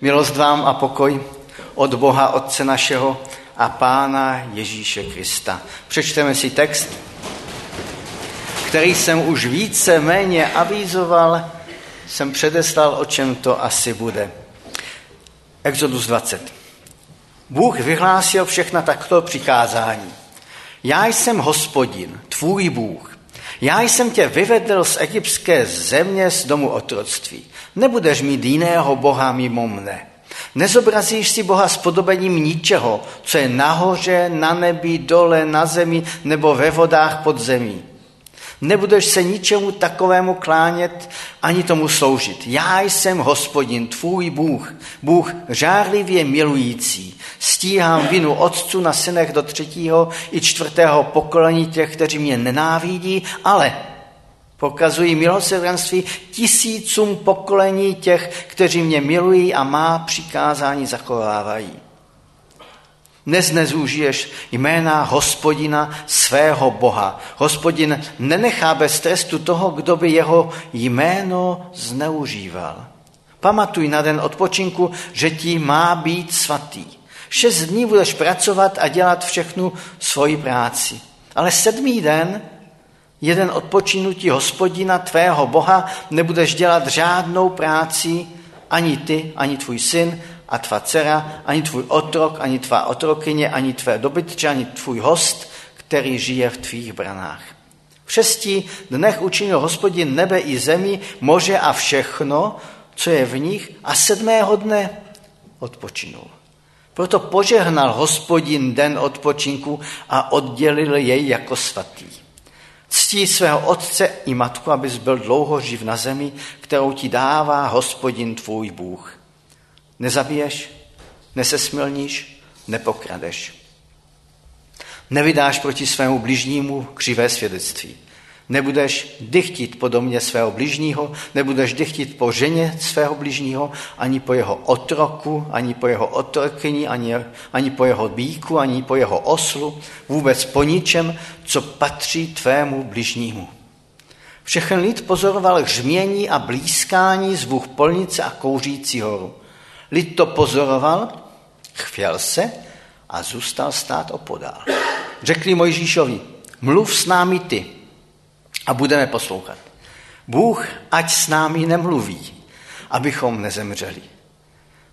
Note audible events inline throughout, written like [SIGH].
Milost vám a pokoj od Boha Otce našeho a Pána Ježíše Krista. Přečteme si text, který jsem už více méně avízoval, jsem předeslal, o čem to asi bude. Exodus 20. Bůh vyhlásil všechna takto přikázání. Já jsem hospodin, tvůj Bůh. Já jsem tě vyvedl z egyptské země z domu otroctví. Nebudeš mít jiného Boha mimo mne. Nezobrazíš si Boha s podobením ničeho, co je nahoře, na nebi, dole, na zemi nebo ve vodách pod zemí. Nebudeš se ničemu takovému klánět ani tomu sloužit. Já jsem hospodin, tvůj Bůh, Bůh žárlivě milující. Stíhám vinu otců na synech do třetího i čtvrtého pokolení těch, kteří mě nenávidí, ale Pokazují milosrdenství tisícům pokolení těch, kteří mě milují a má přikázání zachovávají. Dnes nezúžiješ jména hospodina svého Boha. Hospodin nenechá bez trestu toho, kdo by jeho jméno zneužíval. Pamatuj na den odpočinku, že ti má být svatý. Šest dní budeš pracovat a dělat všechnu svoji práci. Ale sedmý den jeden odpočinutí hospodina tvého Boha, nebudeš dělat žádnou práci, ani ty, ani tvůj syn, a tvá dcera, ani tvůj otrok, ani tvá otrokyně, ani tvé dobytče, ani tvůj host, který žije v tvých branách. V šesti dnech učinil hospodin nebe i zemi, moře a všechno, co je v nich, a sedmého dne odpočinul. Proto požehnal hospodin den odpočinku a oddělil jej jako svatý. Ctí svého otce i matku, abys byl dlouho živ na zemi, kterou ti dává hospodin tvůj Bůh. Nezabiješ, nesesmilníš, nepokradeš. Nevydáš proti svému bližnímu křivé svědectví. Nebudeš dychtit po domě svého bližního, nebudeš dychtit po ženě svého bližního, ani po jeho otroku, ani po jeho otrokyni, ani, ani po jeho bíku, ani po jeho oslu, vůbec po ničem, co patří tvému bližnímu. Všechen lid pozoroval hřmění a blízkání zvuk polnice a kouřící horu. Lid to pozoroval, chvěl se a zůstal stát opodál. Řekli Mojžíšovi, mluv s námi ty, a budeme poslouchat. Bůh ať s námi nemluví, abychom nezemřeli.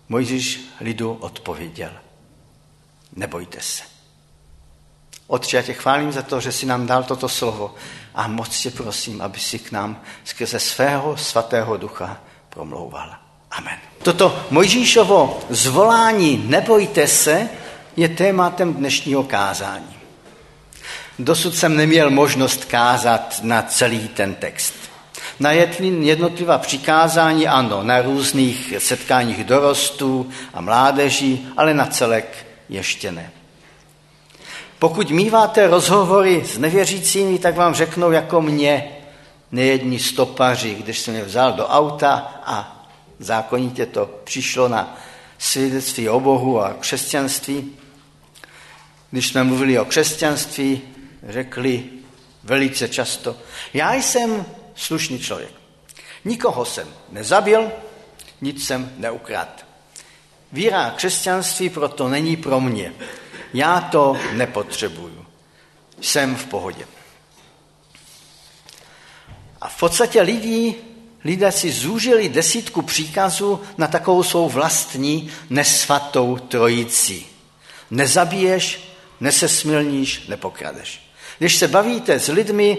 Mojžíš lidu odpověděl, nebojte se. Otče, já tě chválím za to, že jsi nám dal toto slovo a moc tě prosím, aby si k nám skrze svého svatého ducha promlouval. Amen. Toto Mojžíšovo zvolání nebojte se je tématem dnešního kázání. Dosud jsem neměl možnost kázat na celý ten text. Na jednotlivá přikázání ano, na různých setkáních dorostů a mládeží, ale na celek ještě ne. Pokud míváte rozhovory s nevěřícími, tak vám řeknou jako mě nejední stopaři, když jsem je vzal do auta a zákonitě to přišlo na svědectví o Bohu a křesťanství. Když jsme mluvili o křesťanství, řekli velice často, já jsem slušný člověk. Nikoho jsem nezabil, nic jsem neukradl. Víra a křesťanství proto není pro mě. Já to nepotřebuju. Jsem v pohodě. A v podstatě lidí, lidé si zúžili desítku příkazů na takovou svou vlastní nesvatou trojici. Nezabiješ, nesesmilníš, nepokradeš. Když se bavíte s lidmi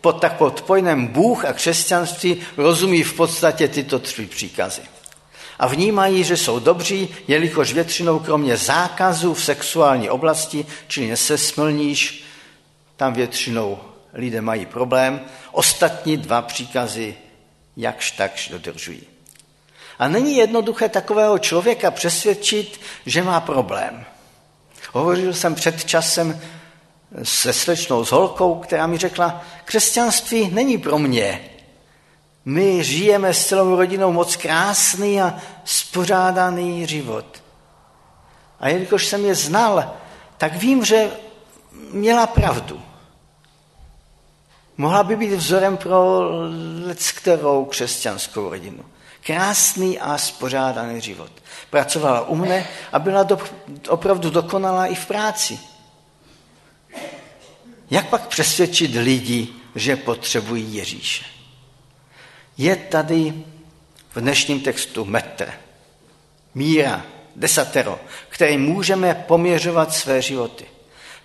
pod, tak pod pojmem Bůh a křesťanství, rozumí v podstatě tyto tři příkazy. A vnímají, že jsou dobří, jelikož většinou kromě zákazů v sexuální oblasti, čili nesesmlníš, tam většinou lidé mají problém, ostatní dva příkazy jakž takž dodržují. A není jednoduché takového člověka přesvědčit, že má problém. Hovořil jsem před časem se slečnou, s holkou, která mi řekla, křesťanství není pro mě. My žijeme s celou rodinou moc krásný a spořádaný život. A jelikož jsem je znal, tak vím, že měla pravdu. Mohla by být vzorem pro kterou křesťanskou rodinu. Krásný a spořádaný život. Pracovala u mne a byla do, opravdu dokonalá i v práci. Jak pak přesvědčit lidi, že potřebují Ježíše? Je tady v dnešním textu metr, míra, desatero, který můžeme poměřovat své životy.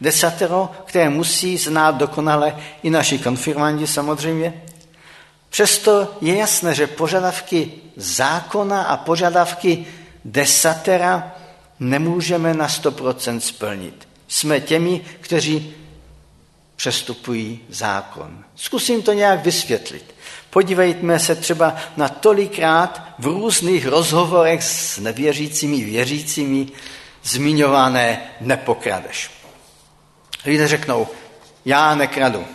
Desatero, které musí znát dokonale i naši konfirmandi samozřejmě. Přesto je jasné, že požadavky zákona a požadavky desatera nemůžeme na 100% splnit. Jsme těmi, kteří přestupují zákon. Zkusím to nějak vysvětlit. Podívejme se třeba na tolikrát v různých rozhovorech s nevěřícími, věřícími zmiňované nepokradeš. Lidé řeknou, já nekradu.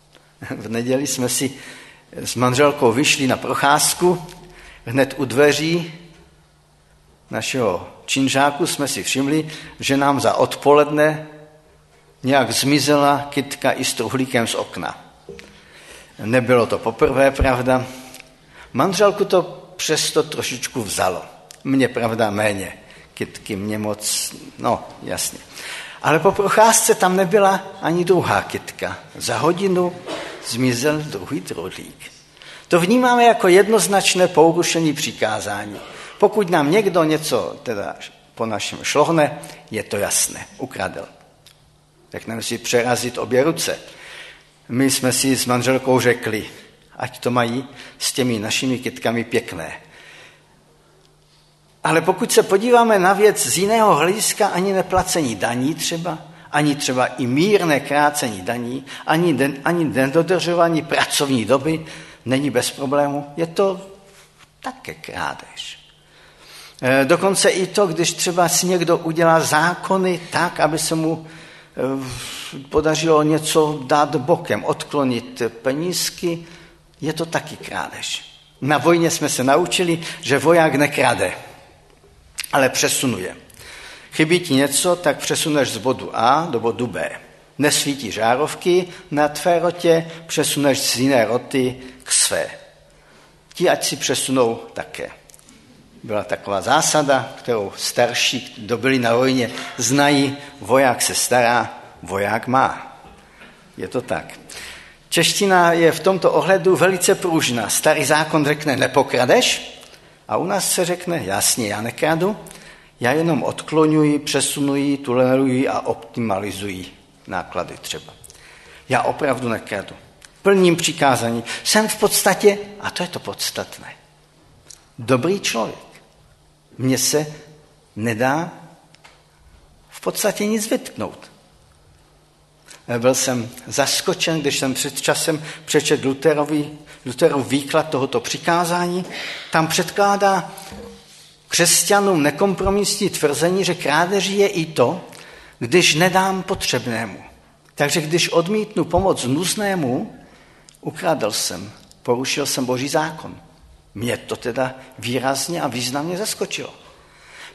[LAUGHS] V neděli jsme si s manželkou vyšli na procházku, hned u dveří našeho činžáku jsme si všimli, že nám za odpoledne nějak zmizela kytka i s truhlíkem z okna. Nebylo to poprvé, pravda. Manželku to přesto trošičku vzalo. Mně, pravda, méně. Kytky mě moc, no, jasně. Ale po procházce tam nebyla ani druhá kytka. Za hodinu zmizel druhý truhlík. To vnímáme jako jednoznačné porušení přikázání. Pokud nám někdo něco teda po našem šlohne, je to jasné, ukradl. Řekneme si přerazit obě ruce. My jsme si s manželkou řekli, ať to mají s těmi našimi kytkami pěkné. Ale pokud se podíváme na věc z jiného hlediska, ani neplacení daní třeba, ani třeba i mírné krácení daní, ani, den, ani nedodržování pracovní doby není bez problému. Je to také krádež. E, dokonce i to, když třeba si někdo udělá zákony tak, aby se mu podařilo něco dát bokem, odklonit penízky, je to taky krádež. Na vojně jsme se naučili, že voják nekrade, ale přesunuje. Chybí ti něco, tak přesuneš z bodu A do bodu B. Nesvítí žárovky na tvé rotě, přesuneš z jiné roty k své. Ti ať si přesunou také. Byla taková zásada, kterou starší, kdo byli na vojně, znají, voják se stará, voják má. Je to tak. Čeština je v tomto ohledu velice pružná. Starý zákon řekne nepokradeš a u nás se řekne jasně, já nekradu, já jenom odklonuji, přesunuji, toleruji a optimalizuji náklady třeba. Já opravdu nekradu. Plním přikázání. Jsem v podstatě, a to je to podstatné, dobrý člověk. Mně se nedá v podstatě nic vytknout. Byl jsem zaskočen, když jsem před časem přečet Luterovi, Luterov výklad tohoto přikázání. Tam předkládá křesťanům nekompromisní tvrzení, že krádeží je i to, když nedám potřebnému. Takže když odmítnu pomoc nuznému, ukradl jsem, porušil jsem boží zákon. Mě to teda výrazně a významně zaskočilo.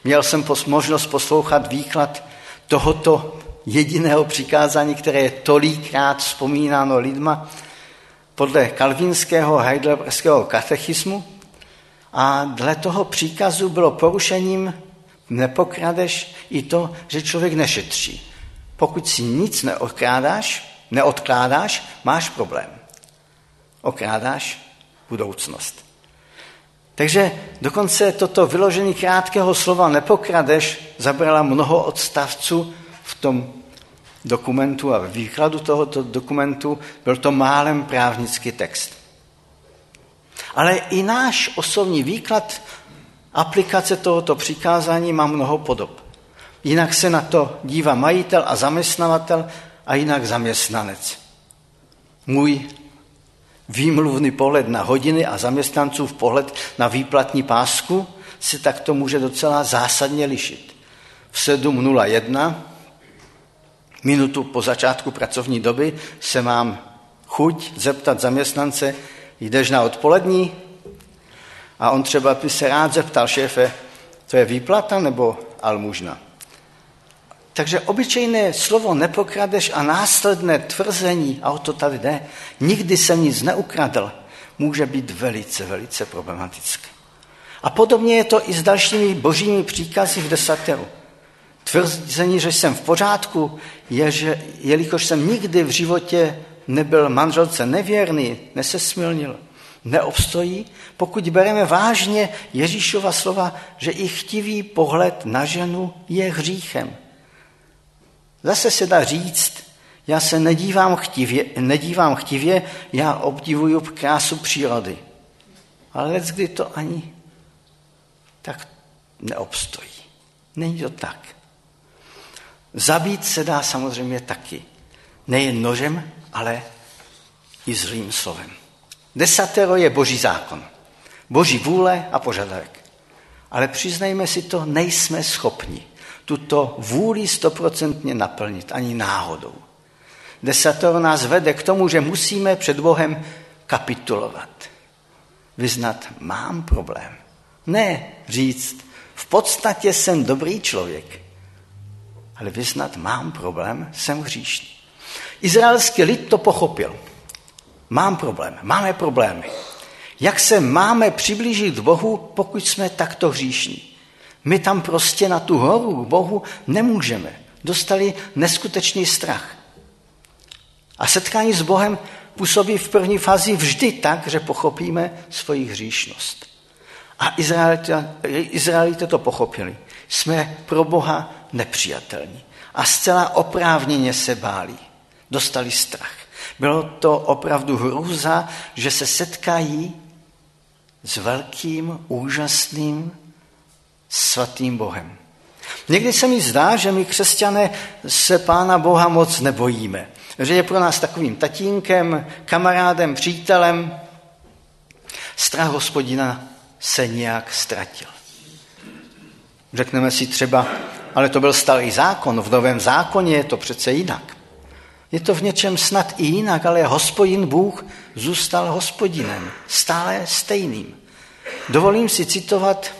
Měl jsem možnost poslouchat výklad tohoto jediného přikázání, které je tolikrát vzpomínáno lidma podle kalvinského heidelberského katechismu, a dle toho příkazu bylo porušením nepokradeš i to, že člověk nešetří. Pokud si nic neodkládáš, neodkládáš, máš problém. Okrádáš budoucnost. Takže dokonce toto vyložení krátkého slova nepokradeš zabrala mnoho odstavců v tom dokumentu a výkladu tohoto dokumentu byl to málem právnický text. Ale i náš osobní výklad aplikace tohoto přikázání má mnoho podob. Jinak se na to dívá majitel a zaměstnavatel a jinak zaměstnanec. Můj výmluvný pohled na hodiny a zaměstnanců v pohled na výplatní pásku se takto může docela zásadně lišit. V 7.01, minutu po začátku pracovní doby, se mám chuť zeptat zaměstnance, jdeš na odpolední? A on třeba by se rád zeptal šéfe, to je výplata nebo almužna? Takže obyčejné slovo nepokradeš a následné tvrzení, a o to tady jde, nikdy jsem nic neukradl, může být velice, velice problematické. A podobně je to i s dalšími božími příkazy v desateru. Tvrzení, že jsem v pořádku, je, že jelikož jsem nikdy v životě nebyl manželce nevěrný, nesesmilnil, neobstojí, pokud bereme vážně Ježíšova slova, že i chtivý pohled na ženu je hříchem. Zase se dá říct, já se nedívám chtivě, nedívám chtivě já obdivuju krásu přírody. Ale kdy to ani tak neobstojí. Není to tak. Zabít se dá samozřejmě taky. Nejen nožem, ale i zlým slovem. Desatero je boží zákon. Boží vůle a požadavek. Ale přiznejme si to, nejsme schopni tuto vůli stoprocentně naplnit ani náhodou. Desatero nás vede k tomu, že musíme před Bohem kapitulovat. Vyznat, mám problém. Ne říct, v podstatě jsem dobrý člověk, ale vyznat, mám problém, jsem hříšný. Izraelský lid to pochopil. Mám problém, máme problémy. Jak se máme přiblížit k Bohu, pokud jsme takto hříšní? My tam prostě na tu horu Bohu nemůžeme. Dostali neskutečný strach. A setkání s Bohem působí v první fázi vždy tak, že pochopíme svoji hříšnost. A Izraelité, Izraelité to pochopili. Jsme pro Boha nepřijatelní. A zcela oprávněně se báli. Dostali strach. Bylo to opravdu hrůza, že se setkají s velkým, úžasným, svatým Bohem. Někdy se mi zdá, že my křesťané se Pána Boha moc nebojíme. Že je pro nás takovým tatínkem, kamarádem, přítelem. Strach hospodina se nějak ztratil. Řekneme si třeba, ale to byl starý zákon, v novém zákoně je to přece jinak. Je to v něčem snad i jinak, ale hospodin Bůh zůstal hospodinem, stále stejným. Dovolím si citovat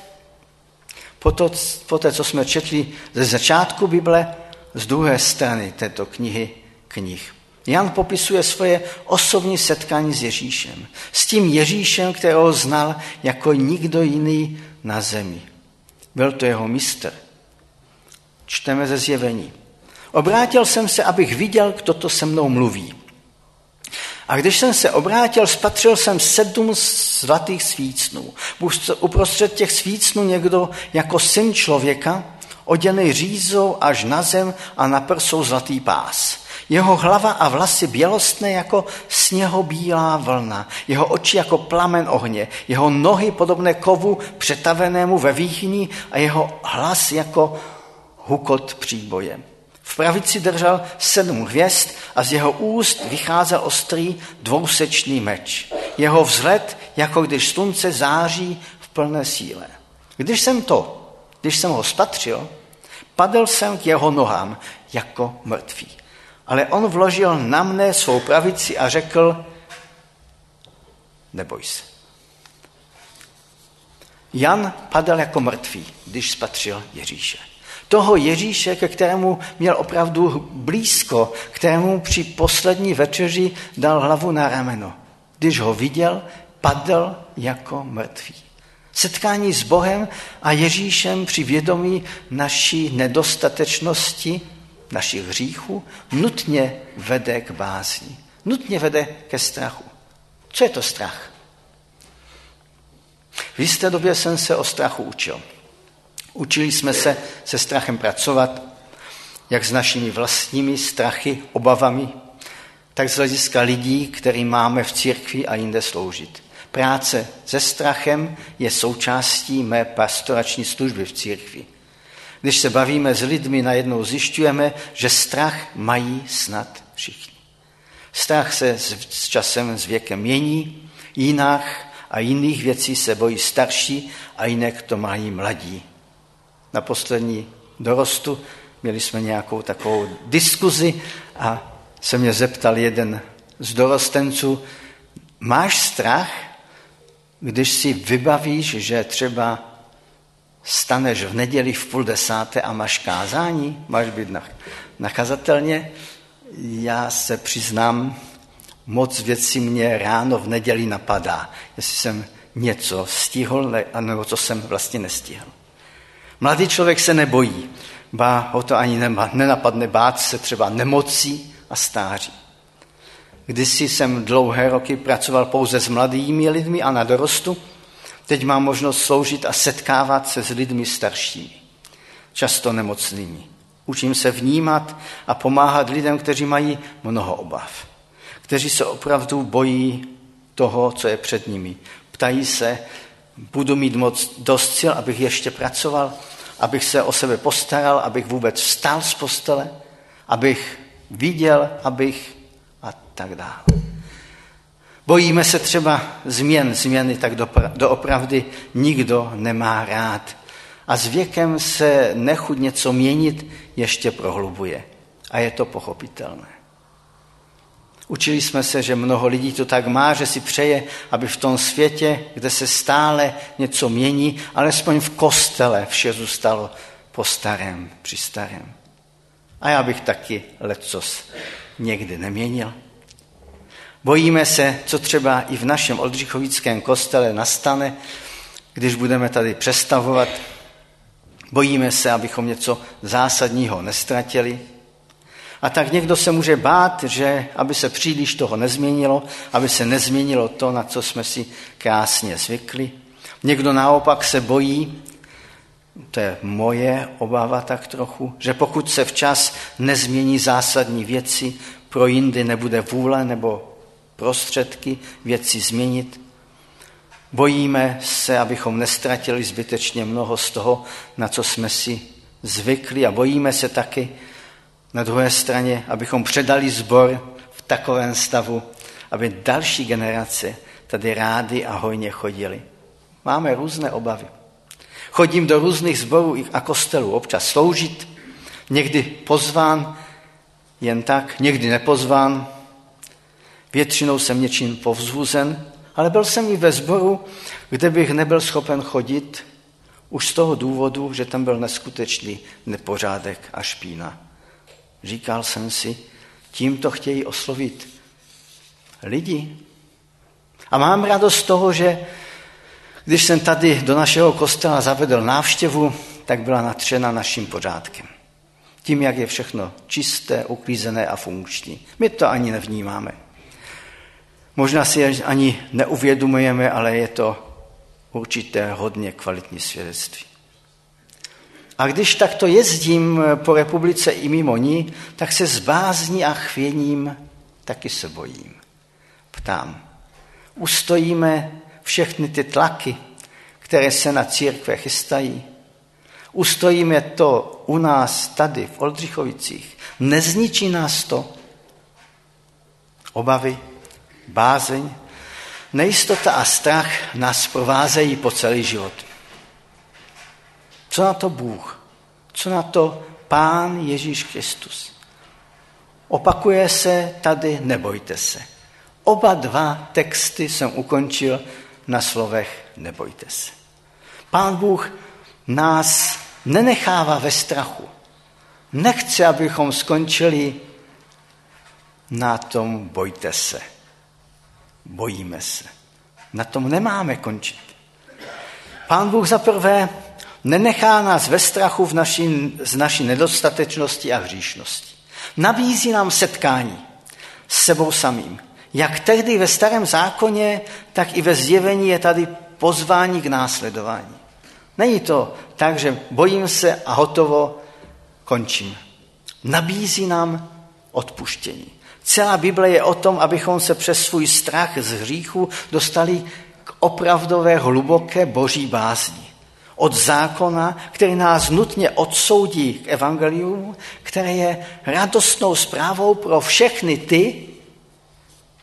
po, to, po té, co jsme četli ze začátku Bible, z druhé strany této knihy knih. Jan popisuje svoje osobní setkání s Ježíšem. S tím Ježíšem, kterého znal jako nikdo jiný na zemi. Byl to jeho mistr. Čteme ze zjevení. Obrátil jsem se, abych viděl, kdo to se mnou mluví. A když jsem se obrátil, spatřil jsem sedm zlatých svícnů. Uprostřed těch svícnů někdo jako syn člověka, oděný řízou až na zem a na prsou zlatý pás. Jeho hlava a vlasy bělostné jako sněhobílá vlna, jeho oči jako plamen ohně, jeho nohy podobné kovu přetavenému ve výchní a jeho hlas jako hukot příboje. V pravici držel sedm hvězd a z jeho úst vycházel ostrý dvousečný meč. Jeho vzhled, jako když slunce září v plné síle. Když jsem to, když jsem ho spatřil, padl jsem k jeho nohám jako mrtvý. Ale on vložil na mne svou pravici a řekl, neboj se. Jan padal jako mrtvý, když spatřil Ježíše toho Ježíše, ke kterému měl opravdu blízko, kterému při poslední večeři dal hlavu na rameno. Když ho viděl, padl jako mrtvý. Setkání s Bohem a Ježíšem při vědomí naší nedostatečnosti, našich hříchů, nutně vede k bázni. Nutně vede ke strachu. Co je to strach? V jisté době jsem se o strachu učil. Učili jsme se se strachem pracovat, jak s našimi vlastními strachy, obavami, tak z hlediska lidí, který máme v církvi a jinde sloužit. Práce se strachem je součástí mé pastorační služby v církvi. Když se bavíme s lidmi, najednou zjišťujeme, že strach mají snad všichni. Strach se s časem, s věkem mění, jinak a jiných věcí se bojí starší a jinak to mají mladí na poslední dorostu, měli jsme nějakou takovou diskuzi a se mě zeptal jeden z dorostenců, máš strach, když si vybavíš, že třeba staneš v neděli v půl desáté a máš kázání, máš být nakazatelně. Já se přiznám, moc věcí mě ráno v neděli napadá. Jestli jsem něco stihl, nebo co jsem vlastně nestihl. Mladý člověk se nebojí, ba ho to ani nenapadne bát se třeba nemocí a stáří. Kdysi jsem dlouhé roky pracoval pouze s mladými lidmi a na dorostu, teď mám možnost sloužit a setkávat se s lidmi staršími, často nemocnými. Učím se vnímat a pomáhat lidem, kteří mají mnoho obav, kteří se opravdu bojí toho, co je před nimi. Ptají se, budu mít moc dost sil, abych ještě pracoval, abych se o sebe postaral, abych vůbec vstal z postele, abych viděl, abych a tak dále. Bojíme se třeba změn, změny tak doopravdy nikdo nemá rád. A s věkem se nechuť něco měnit ještě prohlubuje. A je to pochopitelné. Učili jsme se, že mnoho lidí to tak má, že si přeje, aby v tom světě, kde se stále něco mění, alespoň v kostele vše zůstalo po starém, při starém. A já bych taky lecos někdy neměnil. Bojíme se, co třeba i v našem Oldřichovickém kostele nastane, když budeme tady přestavovat. Bojíme se, abychom něco zásadního nestratili. A tak někdo se může bát, že aby se příliš toho nezměnilo, aby se nezměnilo to, na co jsme si krásně zvykli. Někdo naopak se bojí, to je moje obava tak trochu, že pokud se včas nezmění zásadní věci, pro jindy nebude vůle nebo prostředky věci změnit. Bojíme se, abychom nestratili zbytečně mnoho z toho, na co jsme si zvykli a bojíme se taky na druhé straně, abychom předali zbor v takovém stavu, aby další generace tady rády a hojně chodili. Máme různé obavy. Chodím do různých zborů a kostelů, občas sloužit, někdy pozván, jen tak, někdy nepozván. Většinou jsem něčím povzbuzen, ale byl jsem i ve sboru, kde bych nebyl schopen chodit, už z toho důvodu, že tam byl neskutečný nepořádek a špína. Říkal jsem si, tímto chtějí oslovit lidi. A mám radost z toho, že když jsem tady do našeho kostela zavedl návštěvu, tak byla natřena naším pořádkem. Tím, jak je všechno čisté, uklízené a funkční. My to ani nevnímáme. Možná si ani neuvědomujeme, ale je to určité hodně kvalitní svědectví. A když takto jezdím po republice i mimo ní, tak se s bázní a chvěním taky se bojím. Ptám, ustojíme všechny ty tlaky, které se na církve chystají? Ustojíme to u nás tady v Oldřichovicích? Nezničí nás to? Obavy, bázeň, nejistota a strach nás provázejí po celý život. Co na to Bůh? Co na to Pán Ježíš Kristus? Opakuje se tady, nebojte se. Oba dva texty jsem ukončil na slovech nebojte se. Pán Bůh nás nenechává ve strachu. Nechce, abychom skončili na tom bojte se. Bojíme se. Na tom nemáme končit. Pán Bůh za prvé nenechá nás ve strachu v naši, z naší nedostatečnosti a hříšnosti. Nabízí nám setkání s sebou samým. Jak tehdy ve starém zákoně, tak i ve zjevení je tady pozvání k následování. Není to tak, že bojím se a hotovo, končím. Nabízí nám odpuštění. Celá Bible je o tom, abychom se přes svůj strach z hříchu dostali k opravdové hluboké boží bázni od zákona, který nás nutně odsoudí k evangelium, které je radostnou zprávou pro všechny ty,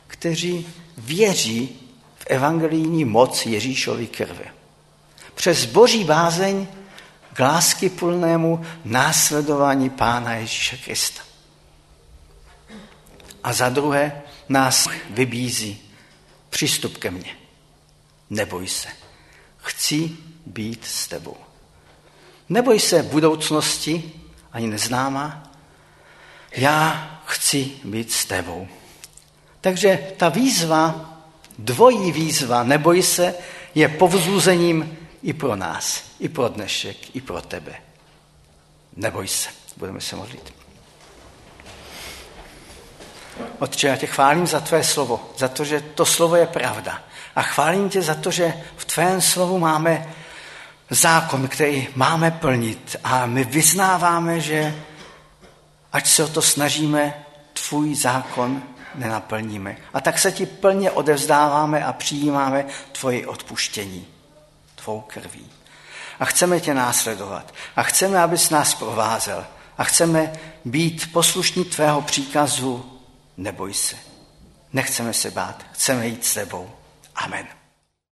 kteří věří v evangelijní moc Ježíšovy krve. Přes boží bázeň k lásky plnému následování Pána Ježíše Krista. A za druhé nás vybízí přístup ke mně. Neboj se. Chci být s tebou. Neboj se budoucnosti, ani neznámá. Já chci být s tebou. Takže ta výzva, dvojí výzva, neboj se, je povzbuzením i pro nás, i pro dnešek, i pro tebe. Neboj se, budeme se modlit. Otče, já tě chválím za tvé slovo, za to, že to slovo je pravda. A chválím tě za to, že v tvém slovu máme zákon, který máme plnit. A my vyznáváme, že ať se o to snažíme, tvůj zákon nenaplníme. A tak se ti plně odevzdáváme a přijímáme tvoje odpuštění, tvou krví. A chceme tě následovat. A chceme, abys nás provázel. A chceme být poslušní tvého příkazu, neboj se. Nechceme se bát, chceme jít s tebou. Amen.